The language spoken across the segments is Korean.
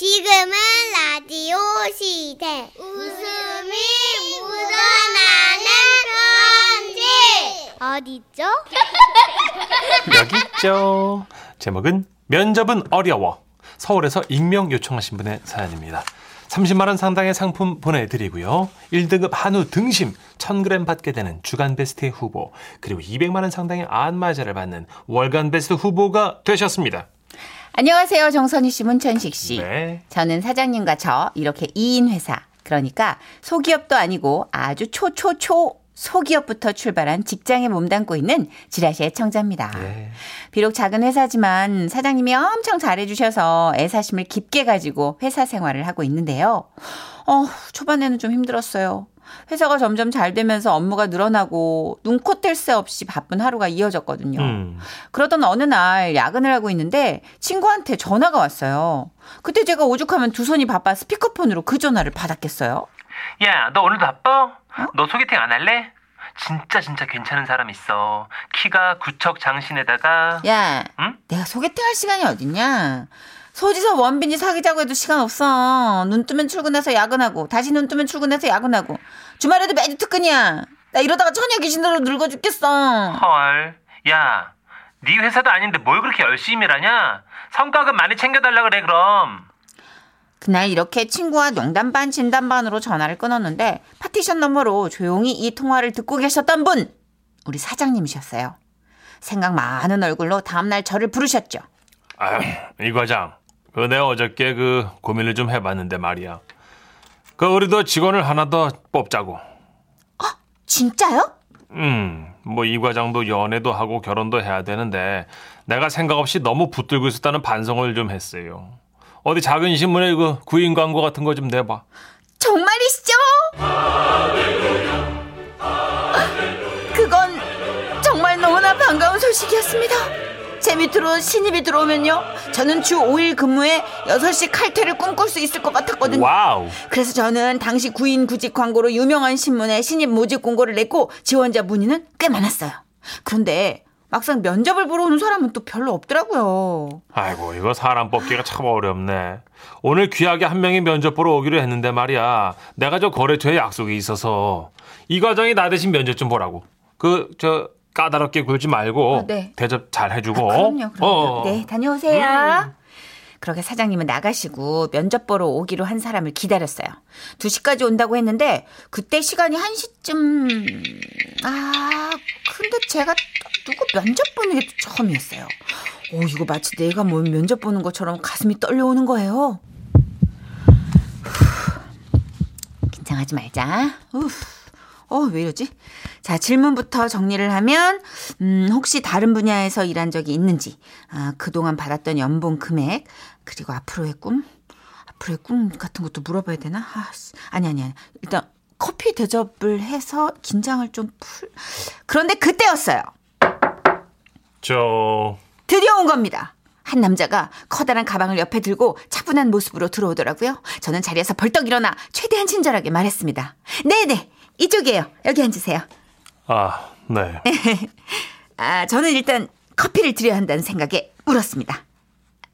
지금은 라디오 시대. 웃음이 묻어나는 편지. 어디죠? 여기 있죠. 제목은 면접은 어려워. 서울에서 익명 요청하신 분의 사연입니다. 30만 원 상당의 상품 보내드리고요. 1등급 한우 등심 1000g 받게 되는 주간 베스트 후보 그리고 200만 원 상당의 안마자를 받는 월간 베스트 후보가 되셨습니다. 안녕하세요. 정선희 씨, 문천식 씨. 네. 저는 사장님과 저 이렇게 2인 회사. 그러니까 소기업도 아니고 아주 초초초 소기업부터 출발한 직장에 몸담고 있는 지라시의 청자입니다. 네. 비록 작은 회사지만 사장님이 엄청 잘해주셔서 애사심을 깊게 가지고 회사 생활을 하고 있는데요. 어, 초반에는 좀 힘들었어요. 회사가 점점 잘 되면서 업무가 늘어나고 눈코 뗄 새 없이 바쁜 하루가 이어졌거든요. 음. 그러던 어느 날 야근을 하고 있는데 친구한테 전화가 왔어요. 그때 제가 오죽하면 두 손이 바빠 스피커폰으로 그 전화를 받았겠어요. 야, 너 오늘도 바빠? 너 소개팅 안 할래? 진짜 진짜 괜찮은 사람 있어. 키가 구척 장신에다가 야, 응? 내가 소개팅 할 시간이 어딨냐? 소지서 원빈이 사귀자고 해도 시간 없어. 눈 뜨면 출근해서 야근하고, 다시 눈 뜨면 출근해서 야근하고. 주말에도 매주 특근이야. 나 이러다가 처녀 귀신으로 늙어 죽겠어. 헐. 야, 네 회사도 아닌데 뭘 그렇게 열심히 일하냐? 성과급 많이 챙겨달라 그래 그럼. 그날 이렇게 친구와 농담 반 진담 반으로 전화를 끊었는데 파티션 너머로 조용히 이 통화를 듣고 계셨던 분 우리 사장님이셨어요. 생각 많은 얼굴로 다음날 저를 부르셨죠. 아유, 이 과장. 그 내가 어저께 그 고민을 좀 해봤는데 말이야. 그 우리도 직원을 하나 더 뽑자고. 진짜요? 음, 뭐 이 과장도 연애도 하고 결혼도 해야 되는데 내가 생각 없이 너무 붙들고 있었다는 반성을 좀 했어요. 어디 작은 신문에 그 구인 광고 같은 거 좀 내봐. 정말이시죠? 그건 정말 너무나 반가운 소식이었습니다. 제 밑으로 신입이 들어오면요. 저는 주 5일 근무에 6시 칼퇴를 꿈꿀 수 있을 것 같았거든요. Wow. 그래서 저는 당시 구인 구직 광고로 유명한 신문에 신입 모집 공고를 냈고 지원자 문의는 꽤 많았어요. 그런데 막상 면접을 보러 오는 사람은 또 별로 없더라고요. 아이고 이거 사람 뽑기가 참 어렵네. 오늘 귀하게 한 명이 면접 보러 오기로 했는데 말이야. 내가 저 거래처에 약속이 있어서 이 과장이 나 대신 면접 좀 보라고. 그 저 까다롭게 굴지 말고 아, 네. 대접 잘 해주고. 그럼요, 그럼요. 어. 네, 다녀오세요. 그렇게 사장님은 나가시고 면접 보러 오기로 한 사람을 기다렸어요. 2시까지 온다고 했는데 그때 시간이 1시쯤 아 근데 제가 누구 면접 보는 게 처음이었어요. 오 이거 마치 내가 뭐 면접 보는 것처럼 가슴이 떨려오는 거예요. 후, 긴장하지 말자. 어, 왜 이러지? 자, 질문부터 정리를 하면, 음, 혹시 다른 분야에서 일한 적이 있는지, 아, 그동안 받았던 연봉 금액, 그리고 앞으로의 꿈? 앞으로의 꿈 같은 것도 물어봐야 되나? 아, 씨. 아니, 아니, 아니. 일단, 커피 대접을 해서 긴장을 좀 풀. 그런데 그때였어요. 저 드디어 온 겁니다. 한 남자가 커다란 가방을 옆에 들고 차분한 모습으로 들어오더라고요. 저는 자리에서 벌떡 일어나 최대한 친절하게 말했습니다. 네네, 이쪽이에요. 여기 앉으세요. 아, 네. 아, 저는 일단 커피를 드려야 한다는 생각에 울었습니다.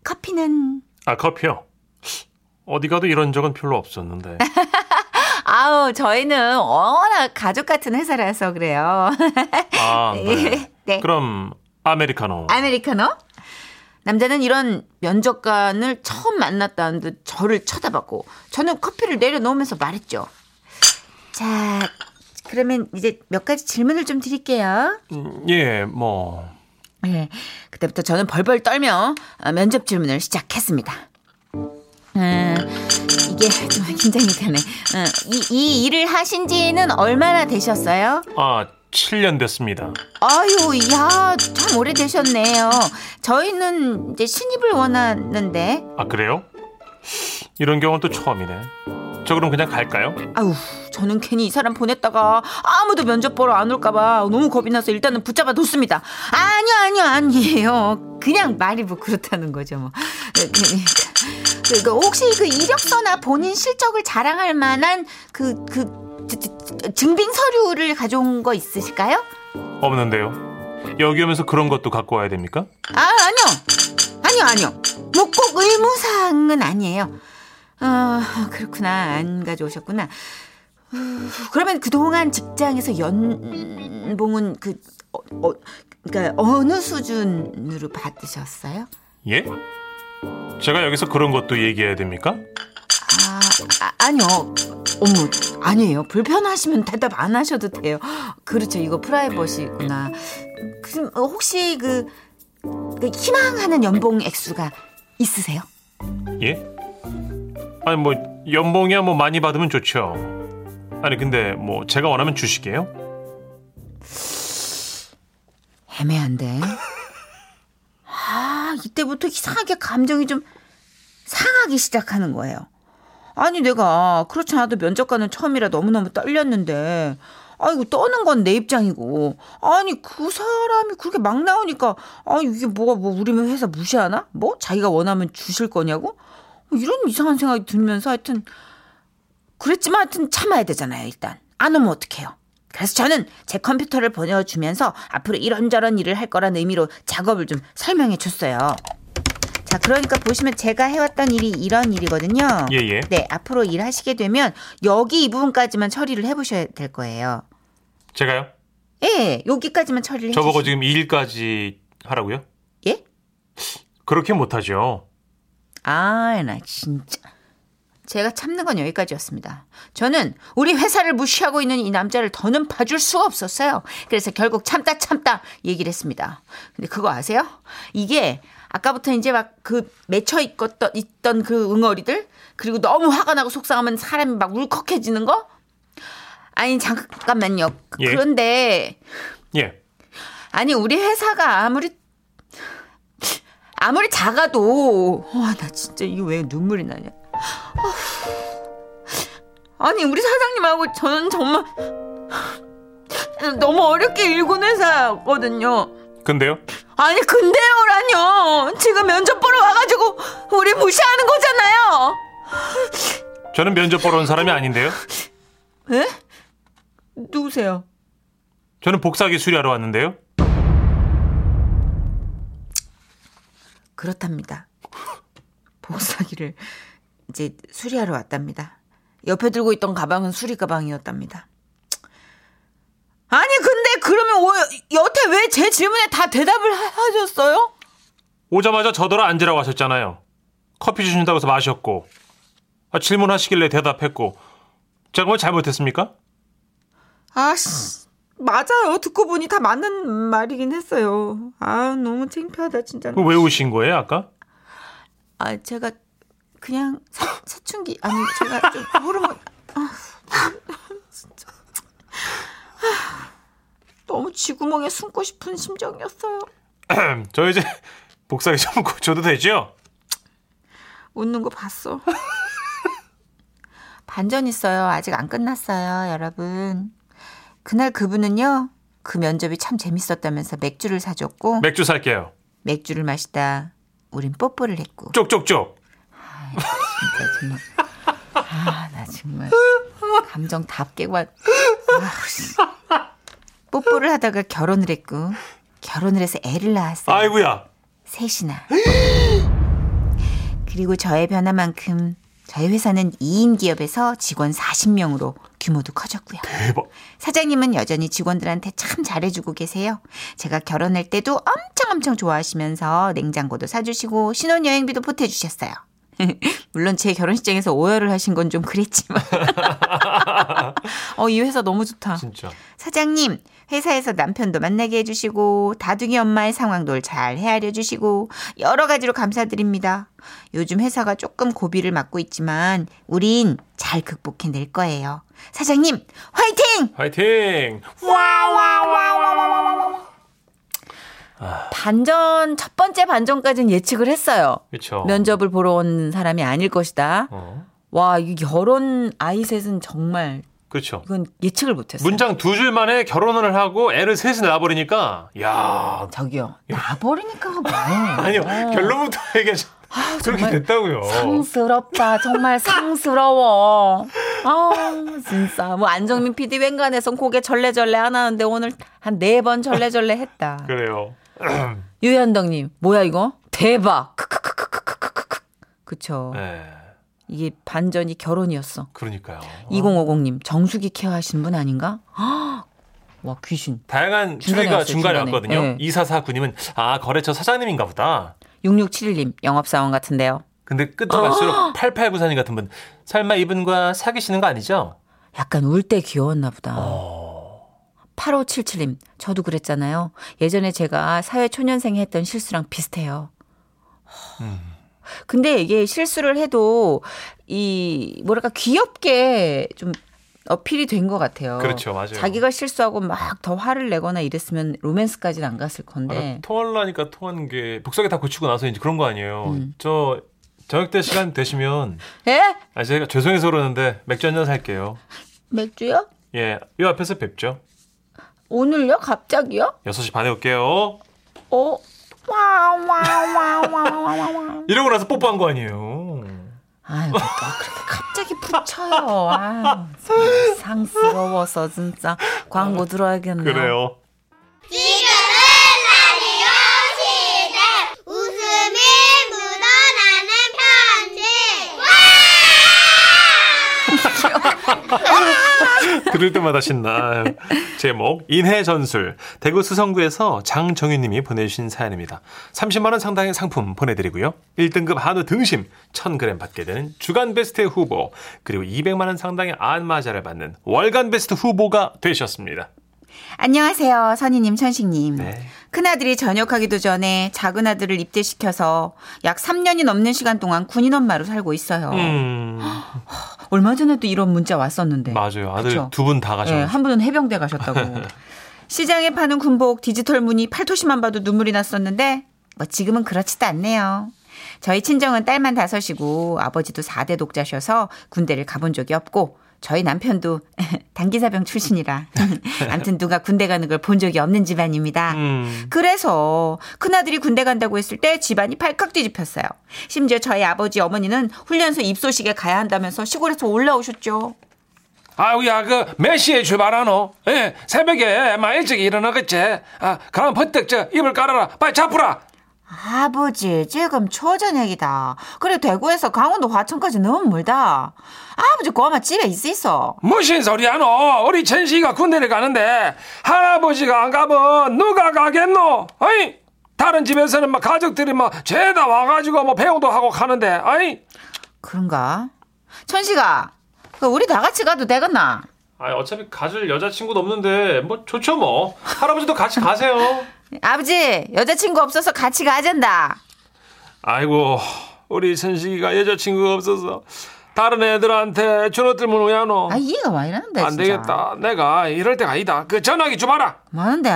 커피는 아, 커피요. 어디 가도 이런 적은 별로 없었는데. 아우 저희는 워낙 가족 같은 회사라서 그래요. 아, 네. 네. 그럼 아메리카노. 아메리카노? 남자는 이런 면접관을 처음 만났다는 듯 저를 쳐다봤고 저는 커피를 내려놓으면서 말했죠. 자, 그러면 이제 몇 가지 질문을 좀 드릴게요. 음, 예, 뭐 네, 그때부터 저는 벌벌 떨며 어, 면접 질문을 시작했습니다. 음, 이게 좀 긴장이 되네. 음, 이, 이 일을 하신 지는 얼마나 되셨어요? 아, 7년 됐습니다. 아유, 야, 참 오래되셨네요. 저희는 이제 신입을 원하는데. 아, 그래요? 이런 경우는 또 처음이네. 저 그럼 그냥 갈까요? 아우, 저는 괜히 이 사람 보냈다가 아무도 면접 보러 안 올까봐 너무 겁이 나서 일단은 붙잡아 뒀습니다. 아니요, 아니요, 아니에요. 그냥 말이 뭐 그렇다는 거죠, 뭐. 그, 그, 혹시 그 이력서나 본인 실적을 자랑할 만한 그, 그, 저- 저- 증빙 서류를 가져온 거 있으실까요? 없는데요. 여기 오면서 그런 것도 갖고 와야 됩니까? 아, 아니요. 아니요, 아니요. 뭐 꼭 의무사항은 아니에요. 아, 그렇구나. 안 가져오셨구나. 후, 그러면 그동안 직장에서 연봉은 그, 어, 어, 그러니까 어느 수준으로 받으셨어요? 예? 제가 여기서 그런 것도 얘기해야 됩니까? 아, 아 아니요. 어머, 아니에요. 불편하시면 대답 안 하셔도 돼요. 그렇죠. 이거 프라이버시구나. 그, 혹시 그, 그 희망하는 연봉 액수가 있으세요? 예? 아니 뭐 연봉이야 뭐 많이 받으면 좋죠. 아니 근데 뭐 제가 원하면 주시게요? 애매한데. 아, 이때부터 이상하게 감정이 좀 상하기 시작하는 거예요. 아니, 내가 그렇지 않아도 면접관은 처음이라 너무너무 떨렸는데, 아이고, 떠는 건 내 입장이고, 아니, 그 사람이 그렇게 막 나오니까, 아, 이게 뭐가 뭐, 우리 회사 무시하나? 뭐? 자기가 원하면 주실 거냐고? 이런 이상한 생각이 들면서 하여튼, 그랬지만 하여튼 참아야 되잖아요, 일단. 안 오면 어떡해요. 그래서 저는 제 컴퓨터를 보내주면서 앞으로 이런저런 일을 할 거란 의미로 작업을 좀 설명해 줬어요. 자, 그러니까 보시면 제가 해왔던 일이 이런 일이거든요. 예, 예. 네, 앞으로 일하시게 되면 여기 이 부분까지만 처리를 해보셔야 될 거예요. 제가요? 예, 여기까지만 처리를 저보고 해주시 지금 이 일까지 하라고요? 예? 그렇게 못하죠. 아, 나 진짜. 제가 참는 건 여기까지였습니다. 저는 우리 회사를 무시하고 있는 이 남자를 더는 봐줄 수가 없었어요. 그래서 결국 참다 참다 얘기를 했습니다. 근데 그거 아세요? 이게 아까부터 이제 막 그 맺혀 있던, 있던 그 응어리들 그리고 너무 화가 나고 속상하면 사람이 막 울컥해지는 거? 아니 잠깐만요. 예. 그런데 예. 아니 아니 우리 회사가 아무리 아무리 작아도 와 나 진짜 이게 왜 눈물이 나냐 아니 우리 사장님하고 저는 정말 너무 어렵게 일군 회사거든요 근데요? 아니 근데요라뇨 지금 면접 보러 와가지고 우리 무시하는 거잖아요 저는 면접 보러 온 사람이 아닌데요. 에? 누구세요? 저는 복사기 수리하러 왔는데요. 그렇답니다. 복사기를 이제 수리하러 왔답니다. 옆에 들고 있던 가방은 수리 가방이었답니다. 아니 근데 그러면 왜, 여태 왜 제 질문에 다 대답을 하- 하셨어요? 오자마자 저더러 앉으라고 하셨잖아요. 커피 주신다고 해서 마셨고 아, 질문하시길래 대답했고 제가 뭐 잘못했습니까? 아씨 맞아요. 듣고 보니 다 맞는 말이긴 했어요. 아 너무 창피하다 진짜. 왜 오신 거예요 아까? 아 제가 그냥 사, 사춘기 아니 제가 좀 호르몬 아 진짜 아, 너무 쥐구멍에 숨고 싶은 심정이었어요. 저 이제 복사기 좀 고쳐도 되죠? 웃는 거 봤어. 반전 있어요. 아직 안 끝났어요, 여러분. 그날 그분은요. 그 면접이 참 재밌었다면서 맥주를 사줬고 맥주 살게요. 맥주를 마시다 우린 뽀뽀를 했고 쪽쪽쪽. 진짜 정말 아 나 정말 감정 다 깨고 아, 씨. 뽀뽀를 하다가 결혼을 했고 결혼을 해서 애를 낳았어요. 아이고야. 셋이나. 그리고 저의 변화만큼 저희 회사는 2인 기업에서 직원 40명으로 규모도 커졌고요. 대박. 사장님은 여전히 직원들한테 참 잘해주고 계세요. 제가 결혼할 때도 엄청 엄청 좋아하시면서 냉장고도 사주시고 신혼여행비도 보태주셨어요. 물론 제 결혼식장에서 오열을 하신 건 좀 그랬지만. 어, 이 회사 너무 좋다. 진짜. 사장님, 회사에서 남편도 만나게 해주시고, 다둥이 엄마의 상황도 잘 헤아려 주시고, 여러 가지로 감사드립니다. 요즘 회사가 조금 고비를 맞고 있지만, 우린 잘 극복해낼 거예요. 사장님, 화이팅! 화이팅. 반전, 첫 번째 반전까지는 예측을 했어요. 그렇죠. 면접을 보러 온 사람이 아닐 것이다. 어. 와, 이 결혼 아이 셋은 정말, 그렇죠. 이건 예측을 못했어요. 문장 두 줄 만에 결혼을 하고 애를 셋이 낳아버리니까 야 저기요, 나버리니까 뭐. 아니요 결론부터 얘기하자 그렇게 정말 됐다고요. 상스럽다. 정말 상스러워. 아, 진짜. 뭐 안정민 PD 웬간해선 고개 절레절레 안 하는데 오늘 한 네 번 절레절레 했다. 그래요. 유현덕님, 뭐야 이거? 대박. 크크크크크크크크. 그쵸. 네. 이게 반전이 결혼이었어. 그러니까요. 2050님 정수기 케어하신 분 아닌가? 와 귀신. 다양한 추리가 중간에. 왔거든요. 네. 2449님은 아 거래처 사장님인가 보다. 6671님 영업사원 같은데요. 근데 끝으로 갈수록 8894님 같은 분 설마 이분과 사귀시는 거 아니죠? 약간 울 때 귀여웠나 보다. 어. 8577님, 저도 그랬잖아요. 예전에 제가 사회초년생이 했던 실수랑 비슷해요. 음. 근데 이게 실수를 해도 이 뭐랄까 귀엽게 좀 어필이 된 것 같아요. 그렇죠, 맞아요. 자기가 실수하고 막 더 화를 내거나 이랬으면 로맨스까지는 안 갔을 건데. 아, 통할라니까 통한 게 복사기 다 고치고 나서 이제 그런 거 아니에요. 음. 저 저녁 때 시간 되시면 에? 아 제가 죄송해서 그러는데 맥주 한 잔 살게요. 맥주요? 예, 이 앞에서 뵙죠. 오늘요? 갑자기요? 6시 반에 올게요. 어? 와와와와와와. 이러고 나서 뽀뽀한 거 아니에요. 아유, 또 그렇게 갑자기 붙여요. 아, 상스러워서 진짜 광고 들어야겠네요. 그래요. 지금은 라디오 시대 웃음이 묻어나는 편지 들을 때마다 신나. 제목 인해 전술 대구 수성구에서 장정윤 님이 보내주신 사연입니다. 30만 원 상당의 상품 보내드리고요. 1등급 한우 등심 1,000g 받게 되는 주간 베스트 후보 그리고 200만 원 상당의 안마자를 받는 월간 베스트 후보가 되셨습니다. 안녕하세요, 선희님, 천식님. 네. 큰아들이 전역하기도 전에 작은아들을 입대시켜서 약 3년이 넘는 시간 동안 군인 엄마로 살고 있어요. 음 얼마 전에도 이런 문자 왔었는데. 맞아요. 아들? 두 분 다 가셔. 예, 한 분은 해병대 가셨다고. 시장에 파는 군복 디지털 무늬 팔토시만 봐도 눈물이 났었는데 뭐 지금은 그렇지도 않네요. 저희 친정은 딸만 다섯이고 아버지도 4대 독자셔서 군대를 가본 적이 없고 저희 남편도 단기사병 출신이라 아무튼 누가 군대 가는 걸 본 적이 없는 집안입니다. 음. 그래서 큰아들이 군대 간다고 했을 때 집안이 발칵 뒤집혔어요. 심지어 저희 아버지 어머니는 훈련소 입소식에 가야 한다면서 시골에서 올라오셨죠. 아우야 그 몇 시에 출발하노? 예, 새벽에 막 일찍 일어나겠지. 아, 그럼 버뜩 저 이불 깔아라. 빨리 잡으라. 아버지, 지금 초저녁이다. 그래, 대구에서 강원도 화천까지 너무 멀다. 아버지, 고마 집에 있어 있어. 무슨 소리야노? 우리 천식이가 군대를 가는데 할아버지가 안 가면 누가 가겠노? 아이, 다른 집에서는 막 가족들이 막 죄다 와가지고 뭐 배웅도 하고 가는데, 아이, 그런가? 천식아, 그 우리 다 같이 가도 되겠나? 아 어차피 가줄 여자친구도 없는데 뭐 좋죠 뭐. 할아버지도 같이 가세요. 아버지, 여자친구 없어서 같이 가잔다. 아이고, 우리 천식이가 여자친구가 없어서 다른 애들한테 전화들면 왜 안 오? 아, 이해가 와 이러는데, 안 진짜. 되겠다. 내가 이럴 때가 아니다. 그 전화기 줘봐라. 뭐는데?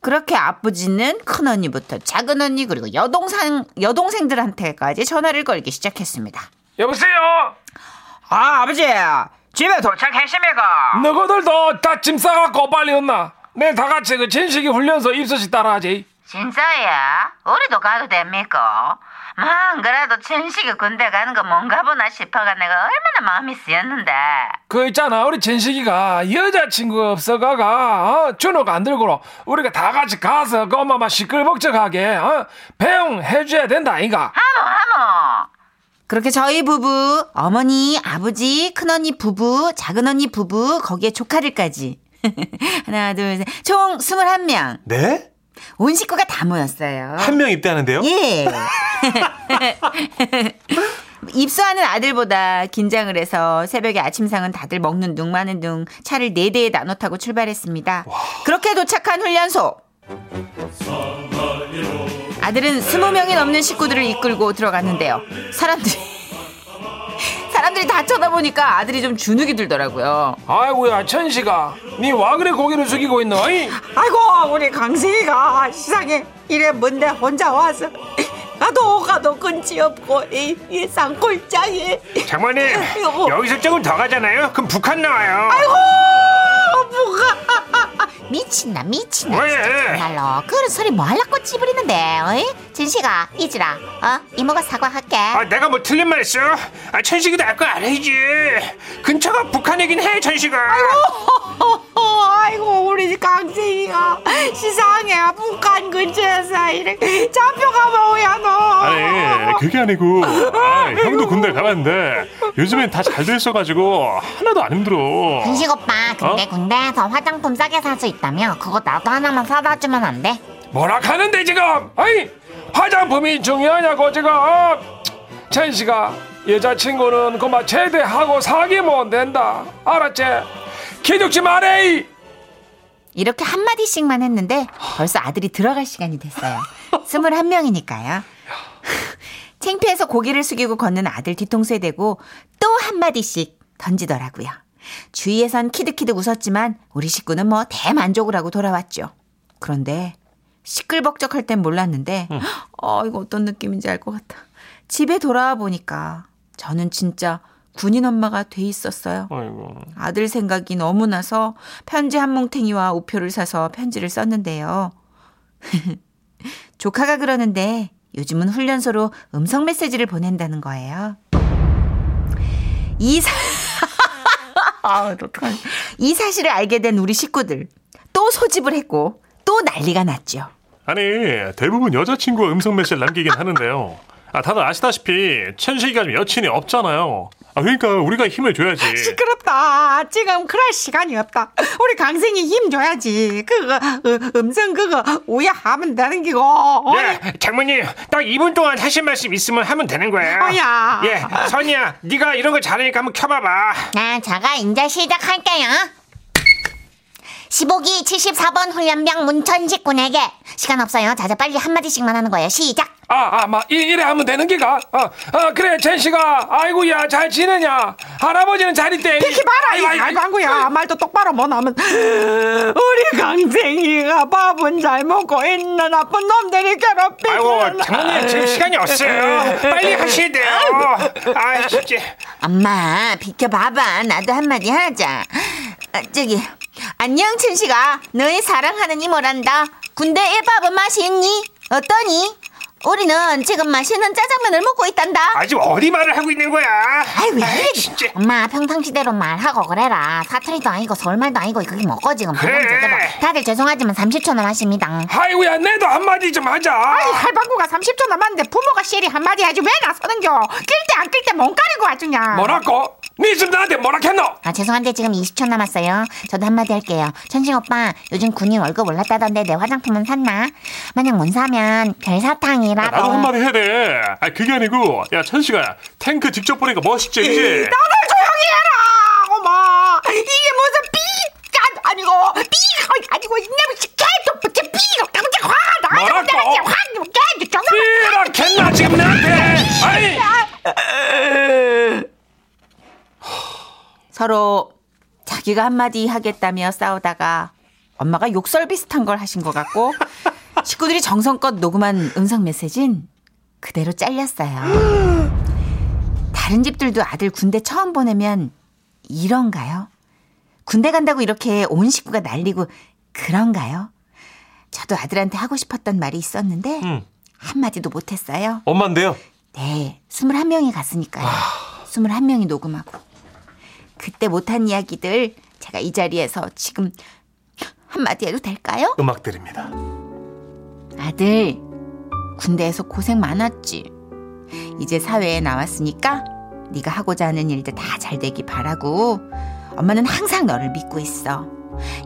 그렇게 아버지는 큰 언니부터 작은 언니 그리고 여동생 여동생들한테까지 전화를 걸기 시작했습니다. 여보세요? 아 아버지 집에 도착했습니까? 너희들도 다 짐 싸갖고 빨리 온나. 내일 다 같이 그 진식이 훈련소 입소식 따라하지. 진짜야? 우리도 가도 됩니까? 만 그래도 천식이 군대 가는 거 뭔가 보나 싶어가 내가 얼마나 마음이 쓰였는데 그 있잖아 우리 진식이가 여자친구 없어가가 어? 준호가 안 들고 우리가 다 같이 가서 그 엄마 막 시끌벅적하게 어? 배웅해줘야 된다 아이가. 하모 하모 그렇게 저희 부부 어머니 아버지 큰언니 부부 작은언니 부부 거기에 조카들까지 하나 둘 셋 총 21명 네? 온 식구가 다 모였어요 한 명 입대하는데요? 예. 입소하는 아들보다 긴장을 해서 새벽에 아침상은 다들 먹는 둥 마는 둥 차를 네 대에 나눠 타고 출발했습니다. 그렇게 도착한 훈련소. 아들은 스무 명이 넘는 식구들을 이끌고 들어갔는데요. 사람들이 사람들이 다 쳐다보니까 아들이 좀 주눅이 들더라고요. 아이고야 천식아 니 와 그래 고개를 숙이고 있노? 어이? 아이고 우리 강승이가 시상에 이래 뭔데 혼자 와서 가도 가도 근치 없고 이, 이 산골짜기 장모님. 여기서 조금 더 가잖아요 그럼 북한 나와요 아이고 미친나 미친나 왜? 정말로 그런 소리 뭐 하려고 찌부리는데 어이? 진식아, 이지라, 어? 이모가 사과할게. 아 내가 뭐 틀린 말 했어? 아 천식이도 알거 알아야지 근처가 북한이긴 해 천식아 어, 아이고 우리 강생이가 시상해 북한 근처에서 이렇게 잡혀가면 뭐야 너 아니 그게 아니고 아, 형도 군대 가봤는데 요즘엔 다 잘 돼 있어가지고 하나도 안 힘들어 진식 오빠, 근데 어? 군대에서 화장품 싸게 살 수 있다며 그거 나도 하나만 사다 주면 안 돼? 뭐라 하는데 지금 아이 화장품이 중요하냐고 지금 어? 천식아 여자친구는 그만 제대하고 사귀면 된다 알았지? 기죽지 말해 이렇게 한마디씩만 했는데 벌써 아들이 들어갈 시간이 됐어요. 21명이니까요. 창피해서 고개를 숙이고 걷는 아들 뒤통수에 대고 또 한마디씩 던지더라고요. 주위에선 키득키득 웃었지만 우리 식구는 뭐 대만족을 하고 돌아왔죠. 그런데 시끌벅적할 땐 몰랐는데 어 이거 어떤 느낌인지 알 것 같아. 집에 돌아와 보니까 저는 진짜 군인 엄마가 돼 있었어요. 아이고 아들 생각이 너무 나서 편지 한 뭉탱이와 우표를 사서 편지를 썼는데요. 조카가 그러는데 요즘은 훈련소로 음성 메시지를 보낸다는 거예요. 이 사... 아, 어떡하지? 이 사실을 알게 된 우리 식구들 또 소집을 했고 또 난리가 났죠. 아니 대부분 여자친구가 음성 메시지를 남기긴 하는데요 아 다들 아시다시피 천식이가 여친이 없잖아요 아 그러니까 우리가 힘을 줘야지 시끄럽다 지금 그럴 시간이 없다 우리 강생이 힘 줘야지 그거 어, 음성 그거 오야하면 되는 기고 예, 장모님 딱 2분 동안 하실 말씀 있으면 하면 되는 거예요 어야. 예, 선이야 네가 이런 거 잘하니까 한번 켜봐봐 네, 제가 이제 시작할게요. 15기 74번 훈련병 문천식 군에게 시간 없어요. 자자 빨리 한마디씩만 하는 거예요. 시작. 아, 아, 막 이래 하면 되는 기가. 어, 어, 그래, 천식아. 아이고야, 잘 지내냐? 할아버지는 잘 있대. 비키 봐라 이 아이고, 아이고. 갈방구야 말도 똑바로 못 하면 우리 강생이가 밥은 잘 먹고 있는 나쁜 놈들이 괴롭히고 아이고, 장모님 지금 시간이 없어요. 빨리 하셔야 돼요. 아, 진짜. 엄마 비켜봐봐 나도 한마디 하자 아, 저기 안녕 춘식아 너의 사랑하는 이모란다 군대 일밥은 맛있니? 어떠니? 우리는 지금 맛있는 짜장면을 먹고 있단다 아직 어디 말을 하고 있는 거야? 아이 왜 이래 진짜. 엄마 평상시대로 말하고 그래라. 사투리도 아니고 서울말도 아니고 그게 뭐고 지금 그래. 다들 죄송하지만 30초 남았습니다. 아이고야, 내도 한마디 좀 하자. 아이 할방구가 30초 남았는데 부모가 시리 한마디 해주 왜 나서는겨 낄 때안끌때못 가리고 와주냐 뭐라고? 니 지금 나한테 뭐라 했노? 아 죄송한데 지금 20초 남았어요. 저도 한마디 할게요. 천식 오빠 요즘 군인 월급 올랐다던데 내 화장품은 샀나? 만약 못 사면 별사탕이라도. 나도 한마디 해야 돼 아 그게 아니고 야 천식아 탱크 직접 보니까 멋있지 그지 다들 조용히 해라 어마 이게 무슨 삐 아, 아니고 삐 아니고 이놈의 개도 붙여 삐 깜짝 화가 나 뭐라고? 개도 정말 삐라 겠나 지금 나한테? 아이. 서로 자기가 한마디 하겠다며 싸우다가 엄마가 욕설 비슷한 걸 하신 것 같고 식구들이 정성껏 녹음한 음성 메시지는 그대로 잘렸어요. 다른 집들도 아들 군대 처음 보내면 이런가요? 군대 간다고 이렇게 온 식구가 난리고 그런가요? 저도 아들한테 하고 싶었던 말이 있었는데 응. 한마디도 못했어요. 엄마인데요 네, 21명이 갔으니까요. 21명이 녹음하고. 그때 못한 이야기들 제가 이 자리에서 지금 한마디 해도 될까요? 음악 드립니다 아들, 군대에서 고생 많았지. 이제 사회에 나왔으니까 네가 하고자 하는 일들 다 잘 되기 바라고. 엄마는 항상 너를 믿고 있어.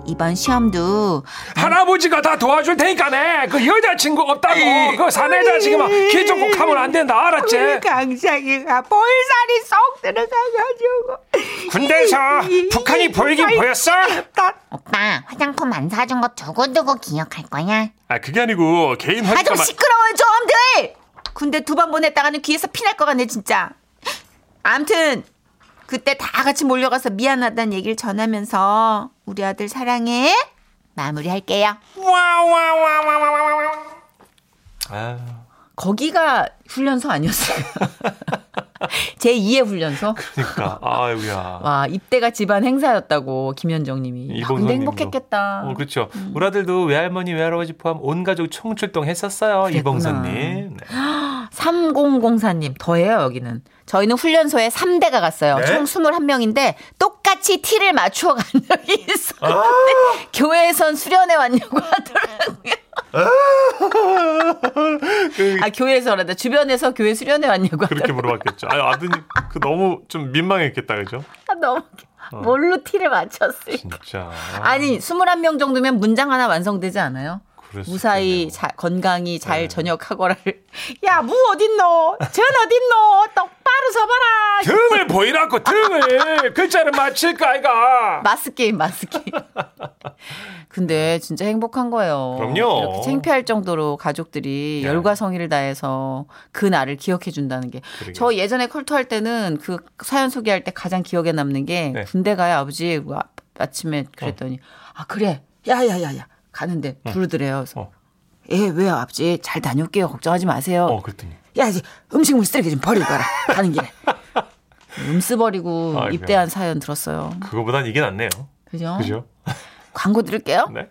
이번 시험도 할아버지가 다 도와줄 테니까네. 그 여자친구 없다고. 그 사내자 지금 기적국 하면 안 된다. 알았지? 우리 강생이가 볼살이 쏙 들어가가지고 군대에서 북한이 보이긴 보였어? 다 오빠 화장품 안 사준 거 두고두고 기억할 거야. 아 그게 아니고 개인 아좀 하니까 말 시끄러워요 좀들 군대 두 번 보냈다가는 귀에서 피날 것 같네 진짜 암튼 그때 다 같이 몰려가서 미안하다는 얘기를 전하면서 우리 아들 사랑해 마무리할게요 아, 거기가 훈련소 아니었어요 제 2의 훈련소. 그러니까 아유야. 와, 입대가 집안 행사였다고 김현정 님이. 야, 근데. 행복했겠다. 어, 그렇죠. 우리 아들도 외할머니, 외할아버지 포함 온 가족 총출동 했었어요. 이봉선님. 네. 3004님, 더해요, 여기는. 저희는 훈련소에 3대가 갔어요. 네? 총 21명인데 똑같이 티를 맞추어 간 적이 아. 있었는데 교회에선 수련회 왔냐고 하더라고요. 아, 교회에서란다. 주변에서 교회 수련회 왔냐고 그렇게 하더라고요. 물어봤겠죠. 아유, 아드님, 그 너무 좀 민망했겠다, 그죠? 아, 너무 웃겨. 뭘로 티를 맞췄을까? 진짜. 아니, 21명 정도면 문장 하나 완성되지 않아요? 무사히. 자, 건강히 잘 네. 전역하거라를. 야, 무 어딨노? 전 어딨노? 똑바로 서봐라. 등을 보이라고 등을 글자를 맞힐까 아이가 마스 게임, 마스 게임. 근데 진짜 행복한 거예요. 그럼요. 이렇게 창피할 정도로 가족들이 네. 열과 성의를 다해서 그 날을 기억해 준다는 게. 저 예전에 컬투 할 때는 그 사연 소개할 때 가장 기억에 남는 게 네. 군대 가야 아버지 아- 아침에 그랬더니 아 그래 야야야야 가는데 부르더래요. 그래서 어. 예 왜요 아버지 잘 다녀올게요 걱정하지 마세요. 어, 그랬더니. 야 이제 음식물 쓰레기 좀 버리고 가라 가는 길에. 음스 버리고. 입대한 사연 들었어요. 그거보단 이게 낫네요. 그죠? 그죠? 광고 들을게요. 네.